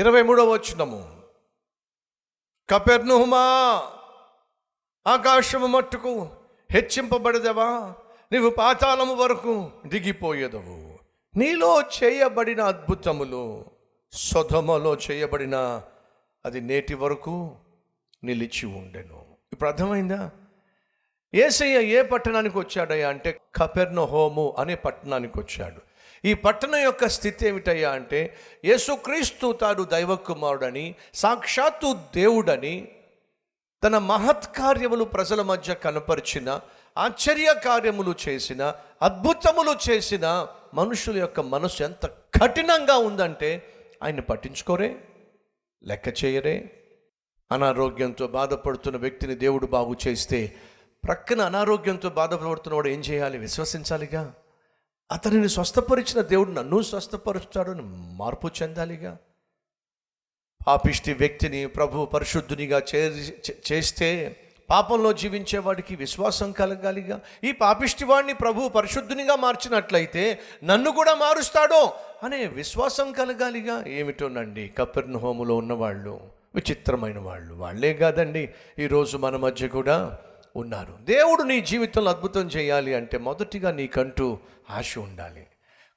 ఇరవై మూడవ వచ్చినము కపెర్నుహుమా ఆకాశము మట్టుకు హెచ్చింపబడదవా? నీవు పాతాళము వరకు దిగిపోయేదవు. నీలో చేయబడిన అద్భుతములు సొధమలో చేయబడిన అది నేటి వరకు నిలిచి ఉండెను. ఇప్పుడు అర్థమైందా? ఏసయ్య ఏ పట్టణానికి వచ్చాడయ్యా అంటే కపెర్నహోము అనే పట్టణానికి వచ్చాడు ఈ పట్టణం యొక్క స్థితి ఏమిటయ్యా అంటే యేసుక్రీస్తు తాను దైవకుమారుడని సాక్షాత్తు దేవుడని తన మహత్కార్యములు ప్రజల మధ్య కనపరిచిన ఆశ్చర్య కార్యములు చేసిన అద్భుతములు చేసిన మనుషుల యొక్క మనసు ఎంత కఠినంగా ఉందంటే ఆయన పట్టించుకోరే లెక్క చేయరే. అనారోగ్యంతో బాధపడుతున్న వ్యక్తిని దేవుడు బాగు చేస్తే ప్రక్కన అనారోగ్యంతో బాధపడుతున్నవాడు ఏం చేయాలి? విశ్వసించాలిగా? అతనిని స్వస్థపరిచిన దేవుడు నన్ను స్వస్థపరుస్తాడని అని మార్పు చెందాలిగా? పాపిష్టి వ్యక్తిని ప్రభు పరిశుద్ధునిగా చే చే- చేస్తే పాపంలో జీవించేవాడికి విశ్వాసం కలగాలిగా? ఈ పాపిష్టి వాడిని ప్రభు పరిశుద్ధునిగా మార్చినట్లయితే నన్ను కూడా మారుస్తాడో అనే విశ్వాసం కలగాలిగా? ఏమిటోనండి కపెర్ణ హోములో ఉన్నవాళ్ళు విచిత్రమైన వాళ్ళు. వాళ్ళే కాదండి ఈరోజు మన మధ్య కూడా ఉన్నారు. దేవుడు నీ జీవితంలో అద్భుతం చేయాలి అంటే మొదటిగా నీకంటూ ఆశ ఉండాలి.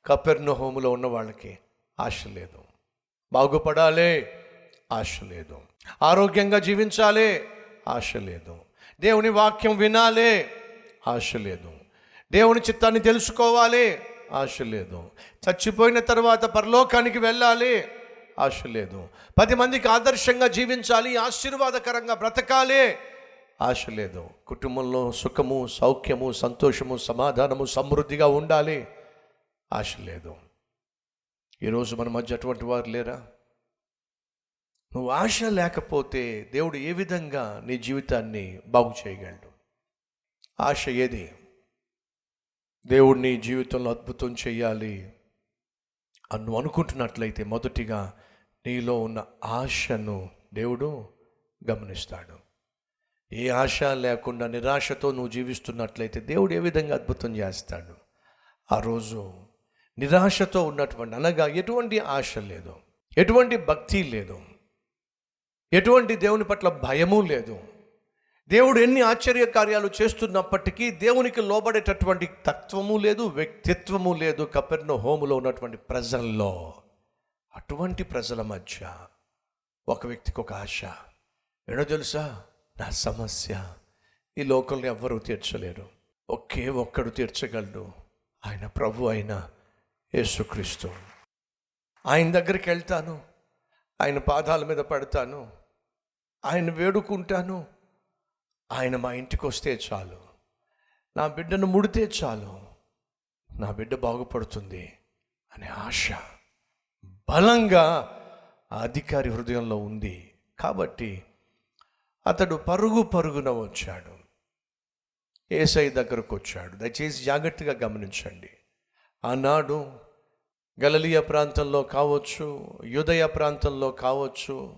కపెర్ను హోములో ఉన్న వాళ్ళకి ఆశ లేదు. బాగుపడాలి ఆశ లేదు. ఆరోగ్యంగా జీవించాలి ఆశ లేదు. దేవుని వాక్యం వినాలి ఆశ లేదు. దేవుని చిత్తాన్ని తెలుసుకోవాలి ఆశ లేదు. చచ్చిపోయిన తర్వాత పరలోకానికి వెళ్ళాలి ఆశ లేదు. పది మందికి ఆదర్శంగా జీవించాలి ఆశీర్వాదకరంగా బ్రతకాలి ఆశ లేదు. కుటుంబంలో సుఖము సౌఖ్యము సంతోషము సమాధానము సమృద్ధిగా ఉండాలి. ఆశ లేదు. ఈరోజు మన మధ్య అటువంటి వారు లేరా? నువ్వు ఆశ లేకపోతే దేవుడు ఏ విధంగా నీ జీవితాన్ని బాగు చేయగలడు? ఆశ ఏది? దేవుడు నీ జీవితంలో అద్భుతం చేయాలి అని నువ్వు అనుకుంటున్నట్లయితే మొదటిగా నీలో ఉన్న ఆశను దేవుడు గమనిస్తాడు. ఏ ఆశ లేకుండా నిరాశతో నువ్వు జీవిస్తున్నట్లయితే దేవుడు ఏ విధంగా అద్భుతం చేస్తాడు? ఆ రోజు నిరాశతో ఉన్నటువంటి అనగా ఎటువంటి ఆశ లేదు ఎటువంటి భక్తి లేదు ఎటువంటి దేవుని పట్ల భయము లేదు. దేవుడు ఎన్ని ఆశ్చర్య కార్యాలు చేస్తున్నప్పటికీ దేవునికి లోబడేటటువంటి తత్వము లేదు వ్యక్తిత్వము లేదు కపెర్ణ హోములో ఉన్నటువంటి ప్రజల్లో. అటువంటి ప్రజల మధ్య ఒక వ్యక్తికి ఒక ఆశ. ఏడో తెలుసా? నా సమస్య. ఈ లోకంలో ఎవ్వరూ తీర్చలేరు. ఒకే ఒక్కడు తీర్చగలడు. ఆయన ప్రభు అయిన యేసుక్రీస్తు. ఆయన దగ్గరికి వెళ్తాను. ఆయన పాదాల మీద పడతాను. ఆయన వేడుకుంటాను. ఆయన మా ఇంటికి వస్తే చాలు. నా బిడ్డను ముడితే చాలు. నా బిడ్డ బాగుపడుతుంది అనే ఆశ బలంగా ఆ అధికారి హృదయంలో ఉంది. కాబట్టి అతడు పరుగు పరుగున వచ్చాడు. ఏసై దగ్గరకు వచ్చాడు. దయచేసి జాగ్రత్తగా గమనించండి. ఆనాడు గలలియ ప్రాంతంలో కావచ్చు యుదయ ప్రాంతంలో కావచ్చు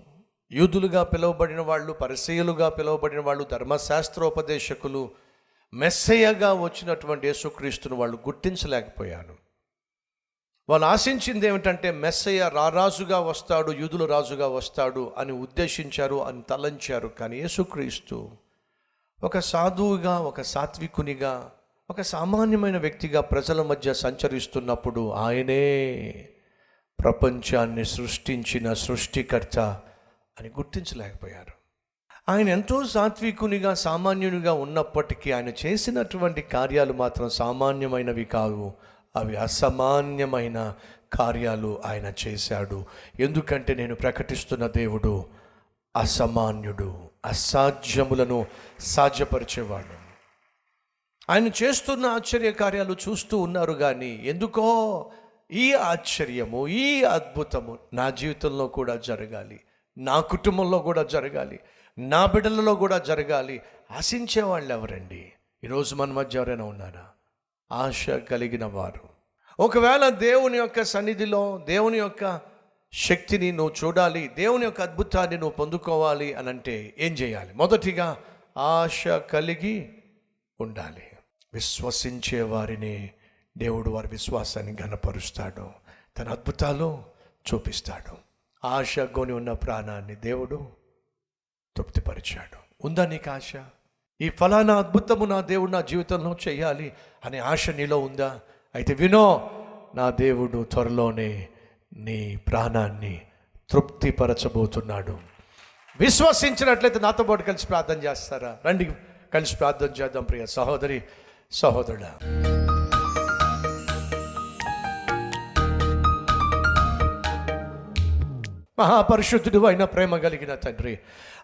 యూదులుగా పిలువబడిన వాళ్ళు పరిచయులుగా పిలువబడిన వాళ్ళు ధర్మశాస్త్రోపదేశకులు మెస్సయ్యగా వచ్చినటువంటి యేసుక్రీస్తును వాళ్ళు గుర్తించలేకపోయారు. వాళ్ళు ఆశించింది ఏమిటంటే మెస్సయ్య రారాజుగా వస్తాడు యూదుల రాజుగా వస్తాడు అని ఉద్దేశించారు అని తలంచారు. కానీ యేసుక్రీస్తు ఒక సాధువుగా ఒక సాత్వికునిగా ఒక సామాన్యమైన వ్యక్తిగా ప్రజల మధ్య సంచరిస్తున్నప్పుడు ఆయనే ప్రపంచాన్ని సృష్టించిన సృష్టికర్త అని గుర్తించలేకపోయారు. ఆయన ఎంతో సాత్వికునిగా సామాన్యునిగా ఉన్నప్పటికీ ఆయన చేసినటువంటి కార్యాలు మాత్రం సామాన్యమైనవి కావు. అవి అసామాన్యమైన కార్యాలు ఆయన చేశాడు. ఎందుకంటే నేను ప్రకటిస్తున్న దేవుడు అసామాన్యుడు అసాధ్యములను సాధ్యపరిచేవాడు. ఆయన చేస్తున్న ఆశ్చర్య కార్యాలు చూస్తూ ఉన్నారు కానీ ఎందుకో ఈ ఆశ్చర్యము ఈ అద్భుతము నా జీవితంలో కూడా జరగాలి. నా కుటుంబంలో కూడా జరగాలి. నా బిడ్డలలో కూడా జరగాలి. ఆశించే వాళ్ళు ఎవరండి? ఈరోజు మన మధ్య ఎవరైనా ఉన్నారా? ఆశ కలిగిన వారు. ఒకవేళ దేవుని యొక్క సన్నిధిలో దేవుని యొక్క శక్తిని నువ్వు చూడాలి దేవుని యొక్క అద్భుతాన్ని నువ్వు పొందుకోవాలి అని అంటే ఏం చేయాలి? మొదటిగా ఆశ కలిగి ఉండాలి. విశ్వసించే వారిని దేవుడు వారి విశ్వాసాన్ని ఘనపరుస్తాడు. తన అద్భుతాలు చూపిస్తాడు. ఆశ కొని ఉన్న ప్రాణాన్ని దేవుడు తృప్తిపరిచాడు. ఉందా నీకు ఆశ? ఈ ఫలానా అద్భుతము నా దేవుడు నా జీవితంలో చేయాలి అనే ఆశ నీలో ఉందా? అయితే వినో నా దేవుడు త్వరలోనే నీ ప్రాణాన్ని తృప్తిపరచబోతున్నాడు. విశ్వసించినట్లయితే నాతో పాటు కలిసి ప్రార్థన చేస్తారా? రండి కలిసి ప్రార్థన చేద్దాం ప్రియ సహోదరి సహోదరుడా. మహాపరిశుద్ధుడు అయిన ప్రేమ కలిగిన తండ్రి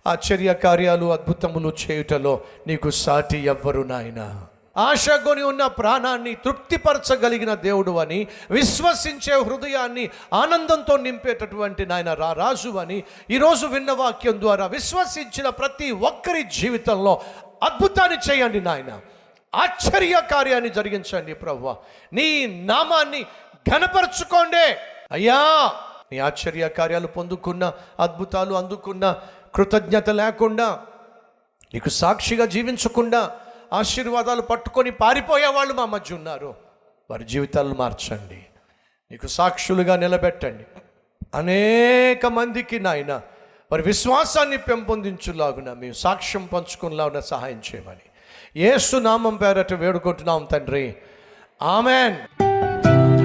ఆశ్చర్య కార్యాలు అద్భుతములు చేయుటలో నీకు సాటి ఎవ్వరు నాయన. ఆశగొని ఉన్న ప్రాణాన్ని తృప్తిపరచగలిగిన దేవుడు అని విశ్వసించే హృదయాన్ని ఆనందంతో నింపేటటువంటి నాయన రా రాజు అని ఈరోజు విన్న వాక్యం ద్వారా విశ్వసించిన ప్రతి ఒక్కరి జీవితంలో అద్భుతాన్ని చేయండి నాయన. ఆశ్చర్య కార్యాన్ని జరిగించండి ప్రభు నీ నామాన్ని ఘనపరచుకోండి. అయ్యా! నీ ఆశ్చర్య కార్యాలు పొందుకున్న అద్భుతాలు అందుకున్న కృతజ్ఞత లేకుండా నీకు సాక్షిగా జీవించకుండా ఆశీర్వాదాలు పట్టుకొని పారిపోయే వాళ్ళు మా మధ్య ఉన్నారు. వారి జీవితాలను మార్చండి. నీకు సాక్షులుగా నిలబెట్టండి. అనేక మందికి నాయన వారి విశ్వాసాన్ని పెంపొందించులాగున మేము సాక్ష్యం పంచుకునేలాగున సహాయం చేయమని. ఏసునామం పేరట వేడుకుంటున్నాం తండ్రి. ఆమెన్.